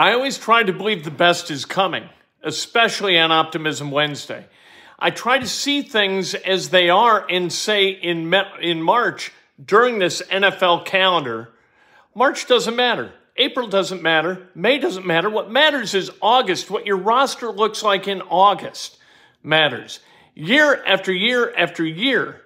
I always try to believe the best is coming, especially on Optimism Wednesday. I try to see things as they are and say in, in March during this NFL calendar, March doesn't matter. April doesn't matter. May doesn't matter. What matters is August. What your roster looks like in August matters. Year after year after year,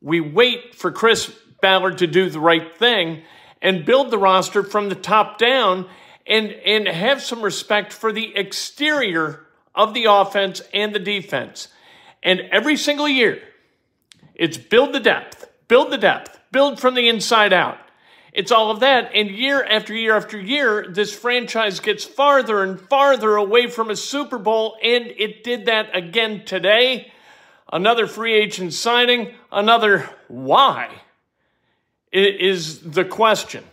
we wait for Chris Ballard to do the right thing and build the roster from the top down and, and have some respect for the exterior of the offense and the defense. And every single year, it's build the depth, build the depth, build from the inside out. It's all of that. And year after year after year, this franchise gets farther and farther away from a Super Bowl. And it did that again today. Another free agent signing, another why is the question.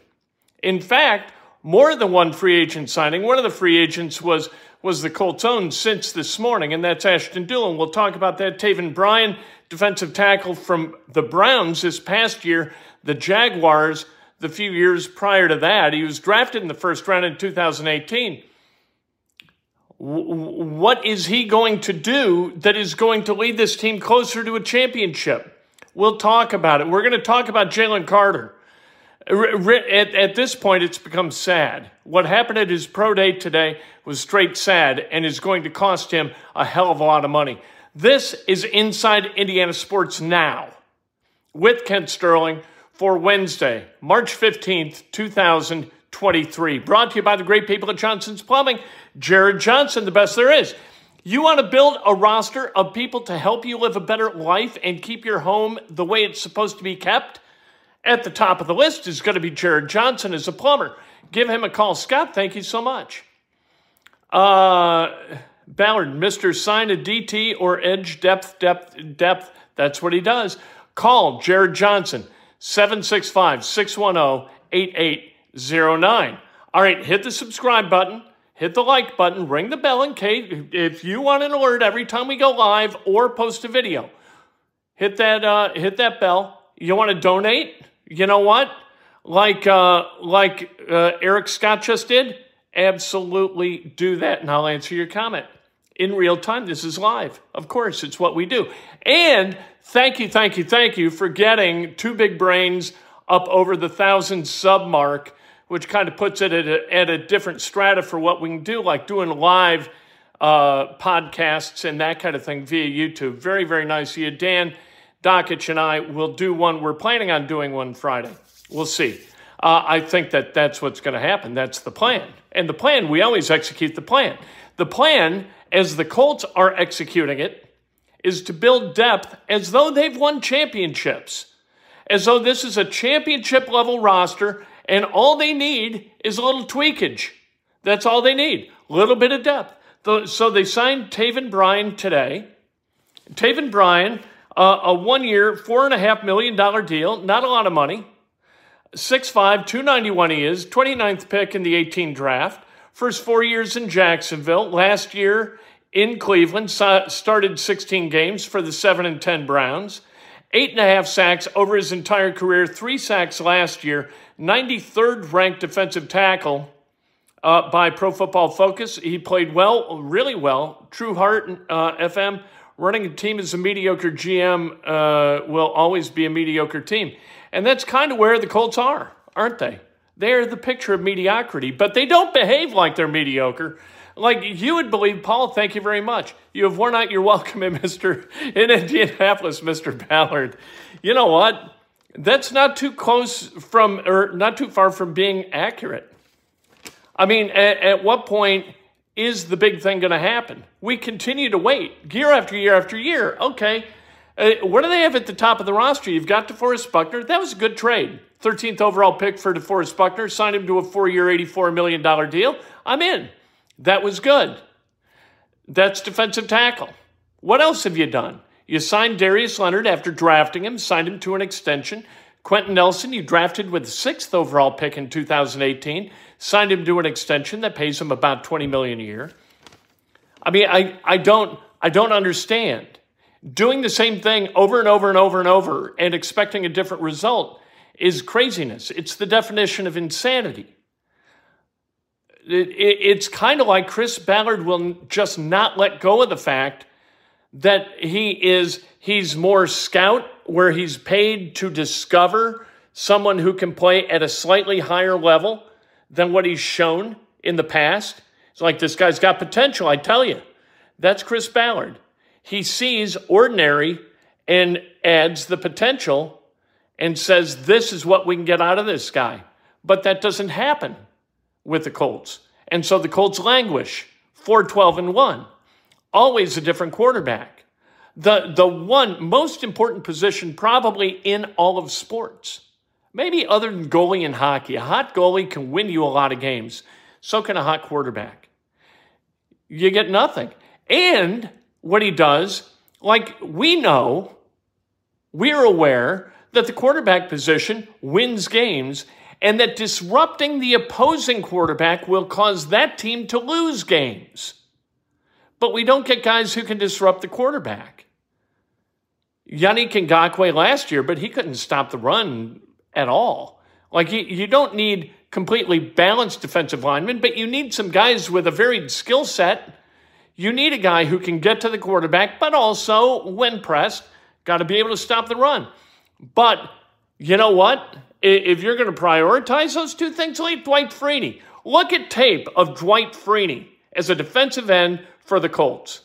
In fact, more than one free agent signing. One of the free agents was was the Colts' own since this morning, and that's Ashton Dulin. We'll talk about that. Taven Bryan, defensive tackle from the Browns this past year, the Jaguars the few years prior to that. He was drafted in the first round in 2018. What is he going to do that is going to lead this team closer to a championship? We'll talk about it. We're going to talk about Jalen Carter. At, at this point, it's become sad. What happened at his pro day today was straight sad and is going to cost him a hell of a lot of money. This is Inside Indiana Sports Now with Kent Sterling for Wednesday, March 15th, 2023. Brought to you by the great people at Johnson's Plumbing. Jared Johnson, the best there is. You want to build a roster of people to help you live a better life and keep your home the way it's supposed to be kept? At the top of the list is going to be Jared Johnson as a plumber. Give him a call. Scott, thank you so much. Uh, Ballard, Mr. Sign a DT or edge depth, depth, depth. That's what he does. Call Jared Johnson, 765 610 8809. All right, hit the subscribe button, hit the like button, ring the bell in case if you want an alert every time we go live or post a video. Hit that, uh, hit that bell. You want to donate? You know what? Like uh, like uh, Eric Scott just did, absolutely do that, and I'll answer your comment in real time. This is live. Of course, it's what we do. And thank you, thank you, thank you for getting Two Big Brains up over the thousand sub mark, which kind of puts it at a, at a different strata for what we can do, like doing live uh, podcasts and that kind of thing via YouTube. Very, very nice of you, Dan. Dakich and I will do one. We're planning on doing one Friday. We'll see. Uh, I think that that's what's going to happen. That's the plan. And the plan, we always execute the plan. The plan, as the Colts are executing it, is to build depth as though they've won championships, as though this is a championship level roster, and all they need is a little tweakage. That's all they need, a little bit of depth. So they signed Taven Bryan today. Taven Bryan uh, a one year, $4.5 million deal, not a lot of money. 6'5, 291 he is, 29th pick in the 18 draft. First four years in Jacksonville. Last year in Cleveland, started 16 games for the 7 and 10 Browns. Eight and a half sacks over his entire career, three sacks last year, 93rd ranked defensive tackle uh, by Pro Football Focus. He played well, really well. True Heart uh, FM running a team as a mediocre GM uh, will always be a mediocre team. And that's kind of where the Colts are, aren't they? They're the picture of mediocrity, but they don't behave like they're mediocre. Like you would believe, Paul, thank you very much. You have worn out your welcome in Mr. in Indianapolis, Mr. Ballard. You know what? That's not too close from or not too far from being accurate. I mean, at, at what point is the big thing going to happen? We continue to wait year after year after year. Okay, uh, what do they have at the top of the roster? You've got DeForest Buckner. That was a good trade. 13th overall pick for DeForest Buckner. Signed him to a four year, $84 million deal. I'm in. That was good. That's defensive tackle. What else have you done? You signed Darius Leonard after drafting him, signed him to an extension. Quenton Nelson, you drafted with the sixth overall pick in 2018 signed him to an extension that pays him about 20 million a year. I mean, I, I don't I don't understand. Doing the same thing over and over and over and over and expecting a different result is craziness. It's the definition of insanity. it, it, it's kind of like Chris Ballard will just not let go of the fact that he is he's more scout where he's paid to discover someone who can play at a slightly higher level than what he's shown in the past. It's like this guy's got potential, I tell you. That's Chris Ballard. He sees ordinary and adds the potential and says, This is what we can get out of this guy. But that doesn't happen with the Colts. And so the Colts languish 4 12 and 1. Always a different quarterback. The, the one most important position, probably in all of sports. Maybe other than goalie in hockey. A hot goalie can win you a lot of games. So can a hot quarterback. You get nothing. And what he does, like we know, we're aware that the quarterback position wins games and that disrupting the opposing quarterback will cause that team to lose games. But we don't get guys who can disrupt the quarterback. Yannick Ngakoue last year, but he couldn't stop the run at all. Like, you, you don't need completely balanced defensive linemen, but you need some guys with a varied skill set. You need a guy who can get to the quarterback, but also, when pressed, got to be able to stop the run. But you know what? If you're going to prioritize those two things, leave Dwight Freeney. Look at tape of Dwight Freeney as a defensive end for the Colts.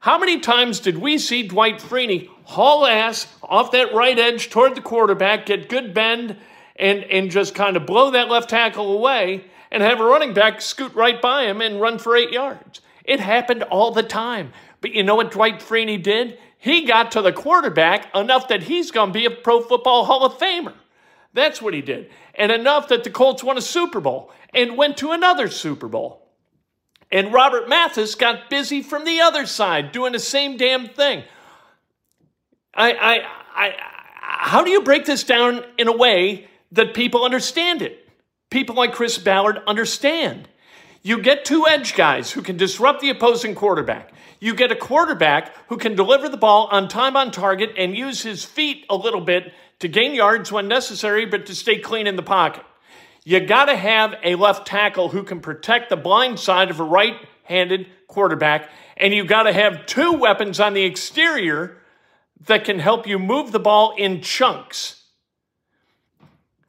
How many times did we see Dwight Freeney haul ass off that right edge toward the quarterback, get good bend, and, and just kind of blow that left tackle away and have a running back scoot right by him and run for eight yards? It happened all the time. But you know what Dwight Freeney did? He got to the quarterback enough that he's going to be a Pro Football Hall of Famer. That's what he did. And enough that the Colts won a Super Bowl and went to another Super Bowl. And Robert Mathis got busy from the other side doing the same damn thing. I, I, I, how do you break this down in a way that people understand it? People like Chris Ballard understand. You get two edge guys who can disrupt the opposing quarterback. You get a quarterback who can deliver the ball on time on target and use his feet a little bit to gain yards when necessary, but to stay clean in the pocket. You got to have a left tackle who can protect the blind side of a right handed quarterback, and you got to have two weapons on the exterior that can help you move the ball in chunks.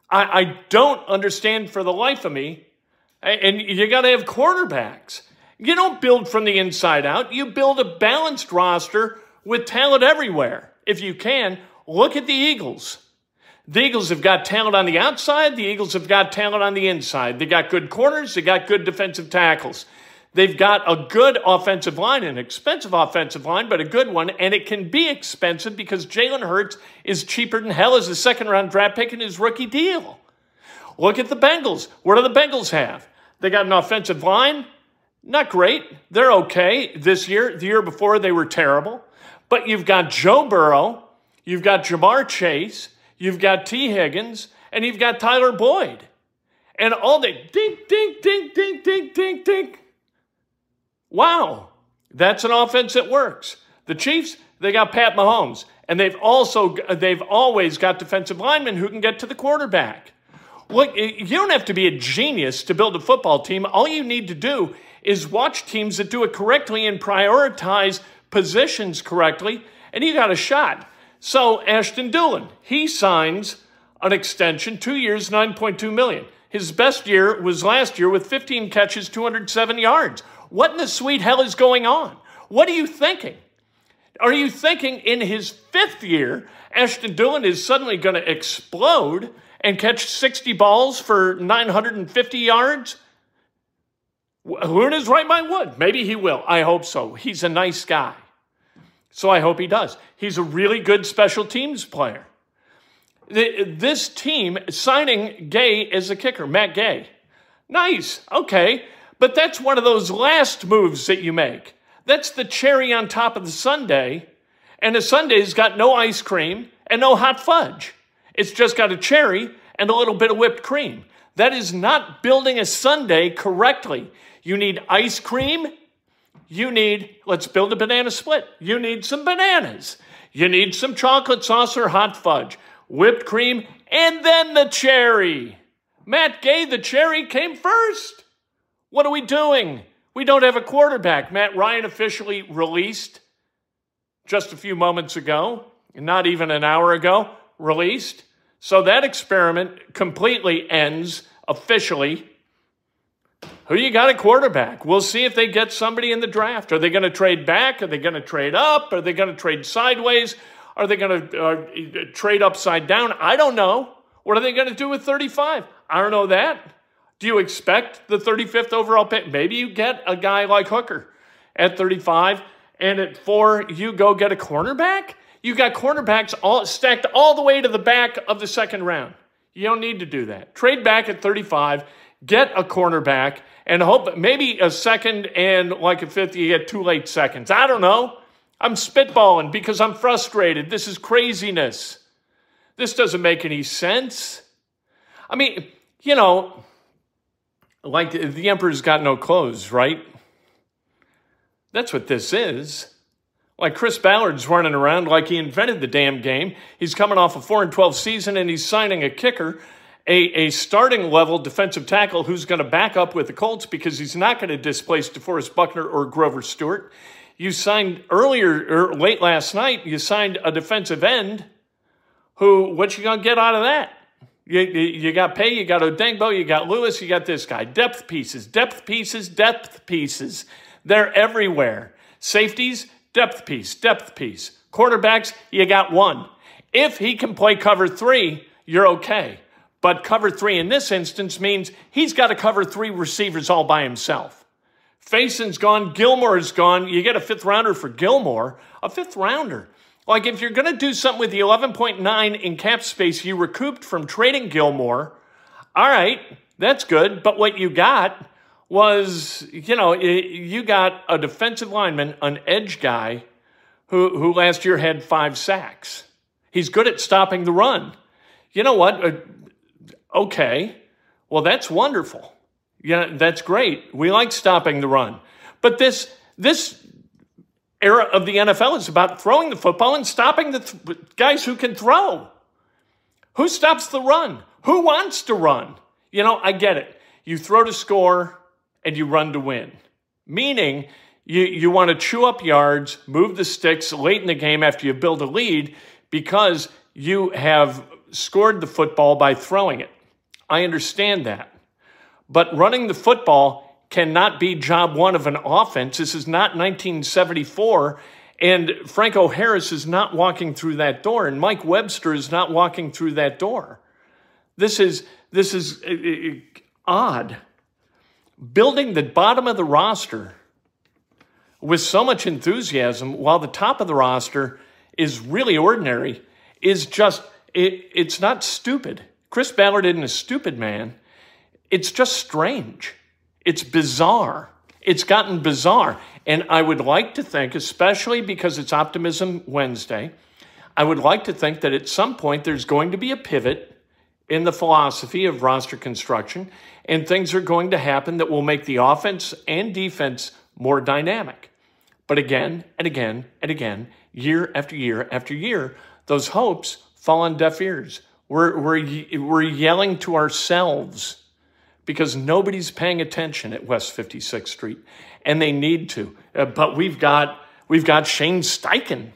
I, I don't understand for the life of me, and you got to have quarterbacks. You don't build from the inside out, you build a balanced roster with talent everywhere if you can. Look at the Eagles. The Eagles have got talent on the outside. The Eagles have got talent on the inside. They got good corners. They got good defensive tackles. They've got a good offensive line, an expensive offensive line, but a good one. And it can be expensive because Jalen Hurts is cheaper than hell as a second round draft pick in his rookie deal. Look at the Bengals. What do the Bengals have? They got an offensive line. Not great. They're okay this year. The year before, they were terrible. But you've got Joe Burrow You've got Ja'Marr Chase, you've got Tee Higgins, and you've got Tyler Boyd. And all they dink, dink, dink, dink, dink, dink, dink. Wow, that's an offense that works. The Chiefs, they got Pat Mahomes, and they've also they've always got defensive linemen who can get to the quarterback. Look, you don't have to be a genius to build a football team. All you need to do is watch teams that do it correctly and prioritize positions correctly, and you got a shot. So Ashton Dulin, he signs an extension, two years, 9.2 million. His best year was last year with 15 catches, 207 yards. What in the sweet hell is going on? What are you thinking? Are you thinking in his fifth year, Ashton Dulin is suddenly going to explode and catch 60 balls for 950 yards? Who his right mind would? Maybe he will. I hope so. He's a nice guy. So I hope he does. He's a really good special teams player. This team signing Gay as a kicker, Matt Gay. Nice. Okay. But that's one of those last moves that you make. That's the cherry on top of the sundae. And the sundae's got no ice cream and no hot fudge. It's just got a cherry and a little bit of whipped cream. That is not building a Sunday correctly. You need ice cream you need, let's build a banana split. You need some bananas. You need some chocolate sauce or hot fudge, whipped cream, and then the cherry. Matt Gay, the cherry came first. What are we doing? We don't have a quarterback. Matt Ryan officially released just a few moments ago, not even an hour ago, released. So that experiment completely ends officially. Who you got a quarterback? We'll see if they get somebody in the draft. Are they going to trade back? Are they going to trade up? Are they going to trade sideways? Are they going to uh, trade upside down? I don't know. What are they going to do with 35? I don't know that. Do you expect the 35th overall pick? Maybe you get a guy like Hooker at 35, and at four, you go get a cornerback? You got cornerbacks all stacked all the way to the back of the second round. You don't need to do that. Trade back at 35, get a cornerback, and hope maybe a second and like a fifth, you get two late seconds. I don't know. I'm spitballing because I'm frustrated. This is craziness. This doesn't make any sense. I mean, you know, like the emperor's got no clothes, right? That's what this is. Like Chris Ballard's running around like he invented the damn game. He's coming off a 4 and 12 season and he's signing a kicker, a, a starting level defensive tackle who's going to back up with the Colts because he's not going to displace DeForest Buckner or Grover Stewart. You signed earlier or late last night, you signed a defensive end who, what you going to get out of that? You, you got Paye, you got Odeyingbo, you got Lewis, you got this guy. Depth pieces, depth pieces, depth pieces. They're everywhere. Safeties, depth piece, depth piece. Quarterbacks, you got one. If he can play cover three, you're okay. But cover three in this instance means he's got to cover three receivers all by himself. Facyson's gone, Gilmore's gone. You get a fifth rounder for Gilmore, a fifth rounder. Like if you're going to do something with the 11.9 in cap space you recouped from trading Gilmore, all right, that's good. But what you got was, you know, you got a defensive lineman, an edge guy, who, who last year had five sacks. He's good at stopping the run. You know what? Uh, Okay. Well, that's wonderful. Yeah, that's great. We like stopping the run. But this this era of the NFL is about throwing the football and stopping the th- guys who can throw. Who stops the run? Who wants to run? You know, I get it. You throw to score and you run to win. Meaning, you, you want to chew up yards, move the sticks late in the game after you build a lead because you have scored the football by throwing it. I understand that. But running the football cannot be job one of an offense. This is not 1974. And Franco Harris is not walking through that door, and Mike Webster is not walking through that door. This is this is uh, uh, odd. Building the bottom of the roster with so much enthusiasm, while the top of the roster is really ordinary, is just it, it's not stupid. Chris Ballard isn't a stupid man. It's just strange. It's bizarre. It's gotten bizarre. And I would like to think, especially because it's Optimism Wednesday, I would like to think that at some point there's going to be a pivot in the philosophy of roster construction, and things are going to happen that will make the offense and defense more dynamic. But again and again and again, year after year after year, those hopes fall on deaf ears. We're, we're, we're yelling to ourselves because nobody's paying attention at West 56th Street, and they need to. Uh, but we've got we've got Shane Steichen.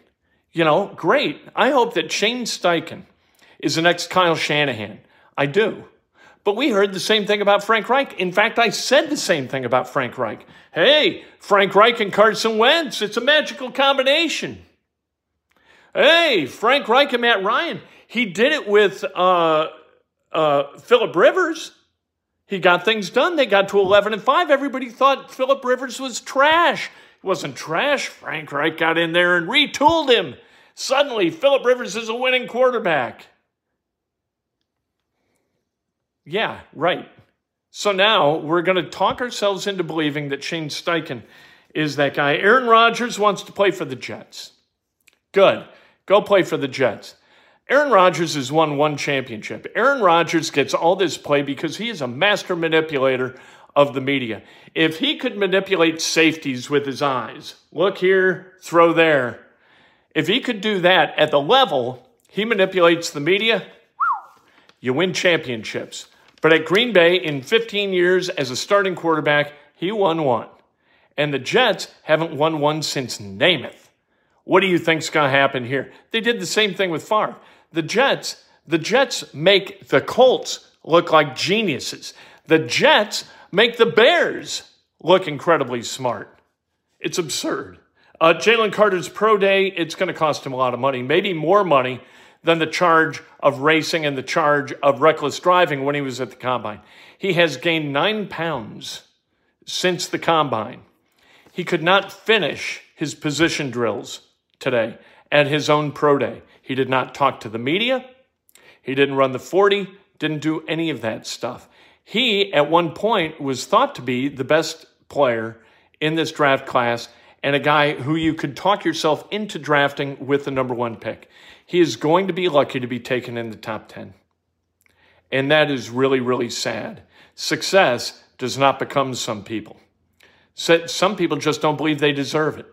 You know, great. I hope that Shane Steichen is the next Kyle Shanahan. I do. But we heard the same thing about Frank Reich. In fact, I said the same thing about Frank Reich. Hey, Frank Reich and Carson Wentz, it's a magical combination. Hey, Frank Reich and Matt Ryan. He did it with uh, uh, Philip Rivers. He got things done. They got to 11 and 5. Everybody thought Philip Rivers was trash. It wasn't trash. Frank Reich got in there and retooled him. Suddenly, Philip Rivers is a winning quarterback. Yeah, right. So now we're going to talk ourselves into believing that Shane Steichen is that guy. Aaron Rodgers wants to play for the Jets. Good. Go play for the Jets. Aaron Rodgers has won one championship. Aaron Rodgers gets all this play because he is a master manipulator of the media. If he could manipulate safeties with his eyes, look here, throw there. If he could do that at the level he manipulates the media, you win championships. But at Green Bay, in 15 years as a starting quarterback, He won one. And the Jets haven't won one since Namath. What do you think's going to happen here? They did the same thing with Favre. The Jets, the Jets make the Colts look like geniuses. The Jets make the Bears look incredibly smart. It's absurd. Uh, Jalen Carter's pro day, it's going to cost him a lot of money, maybe more money than the charge of racing and the charge of reckless driving when he was at the combine. He has gained nine pounds since the combine. He could not finish his position drills today at his own pro day. He did not talk to the media. He didn't run the 40, didn't do any of that stuff. He, at one point, was thought to be the best player in this draft class and a guy who you could talk yourself into drafting with the number one pick. He is going to be lucky to be taken in the top 10. And that is really, really sad. Success does not become some people. Some people just don't believe they deserve it.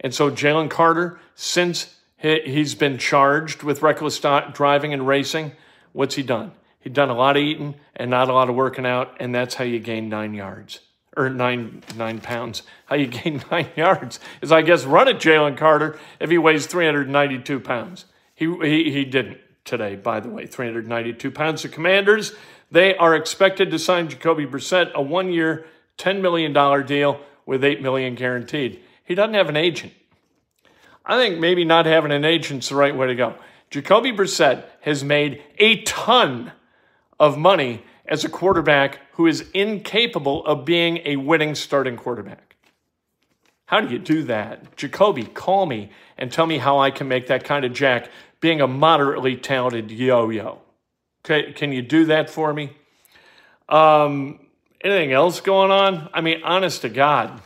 And so Jalen Carter, since he's been charged with reckless driving and racing, what's he done? He'd done a lot of eating and not a lot of working out, and that's how you gain nine yards or nine nine pounds. How you gain nine yards is, I guess, run it, Jalen Carter, if he weighs 392 pounds. He, he, he didn't today, by the way, 392 pounds. The Commanders, they are expected to sign Jacoby Brissett a one-year, $10 million deal with 8 million guaranteed. He doesn't have an agent. I think maybe not having an agent's the right way to go. Jacoby Brissett has made a ton of money as a quarterback who is incapable of being a winning starting quarterback. How do you do that? Jacoby, call me and tell me how I can make that kind of jack being a moderately talented yo yo. Okay, can you do that for me? Um, anything else going on? I mean, honest to God,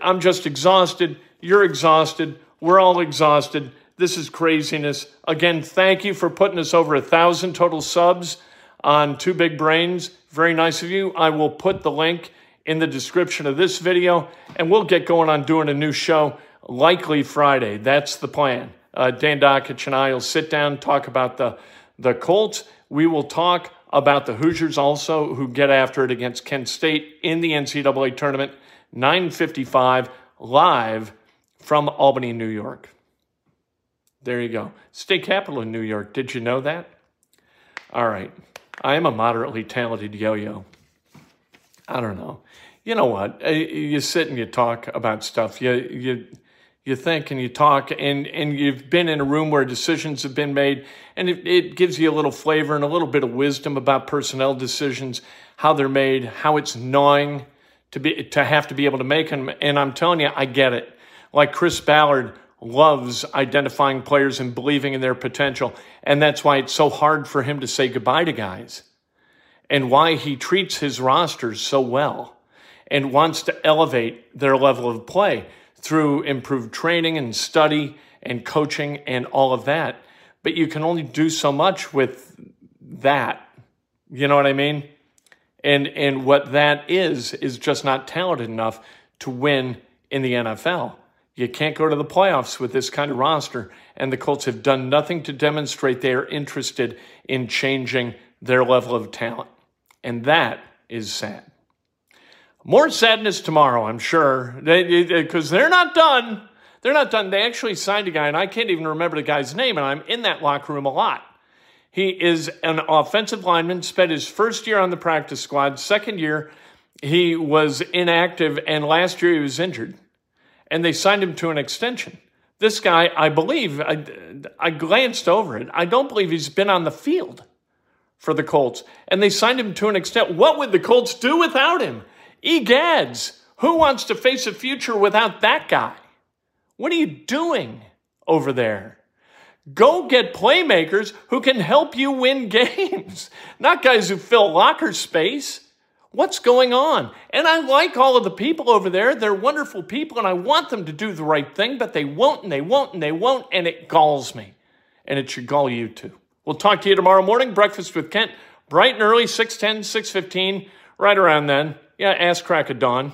I'm just exhausted. You're exhausted. We're all exhausted. This is craziness. Again, thank you for putting us over a thousand total subs on Two Big Brains. Very nice of you. I will put the link in the description of this video, and we'll get going on doing a new show likely Friday. That's the plan. Uh, Dan Dakich and I will sit down, talk about the, the Colts. We will talk about the Hoosiers also, who get after it against Kent State in the NCAA tournament, 955 live from Albany, New York. There you go. State capital in New York. Did you know that? All right. I am a moderately talented yo-yo. I don't know. You know what? Uh, you sit and you talk about stuff. You you you think and you talk, and and you've been in a room where decisions have been made, and it, it gives you a little flavor and a little bit of wisdom about personnel decisions, how they're made, how it's gnawing to be to have to be able to make them. And I'm telling you, I get it. Like Chris Ballard loves identifying players and believing in their potential. And that's why it's so hard for him to say goodbye to guys and why he treats his rosters so well and wants to elevate their level of play through improved training and study and coaching and all of that. But you can only do so much with that. You know what I mean? And and what that is is just not talented enough to win in the NFL. You can't go to the playoffs with this kind of roster, and the Colts have done nothing to demonstrate they are interested in changing their level of talent. And that is sad. More sadness tomorrow, I'm sure, because they, they're not done. They're not done. They actually signed a guy, and I can't even remember the guy's name, and I'm in that locker room a lot. He is an offensive lineman, spent his first year on the practice squad. Second year, he was inactive, and last year he was injured and they signed him to an extension. This guy, I believe, I, I glanced over it. I don't believe he's been on the field for the Colts. And they signed him to an extent. What would the Colts do without him? Egads, who wants to face a future without that guy? What are you doing over there? Go get playmakers who can help you win games, not guys who fill locker space. What's going on? And I like all of the people over there. They're wonderful people, and I want them to do the right thing, but they won't, and they won't, and they won't, and it galls me. And it should gall you too. We'll talk to you tomorrow morning. Breakfast with Kent, bright and early, 610, 615, right around then. Yeah, ass crack of dawn.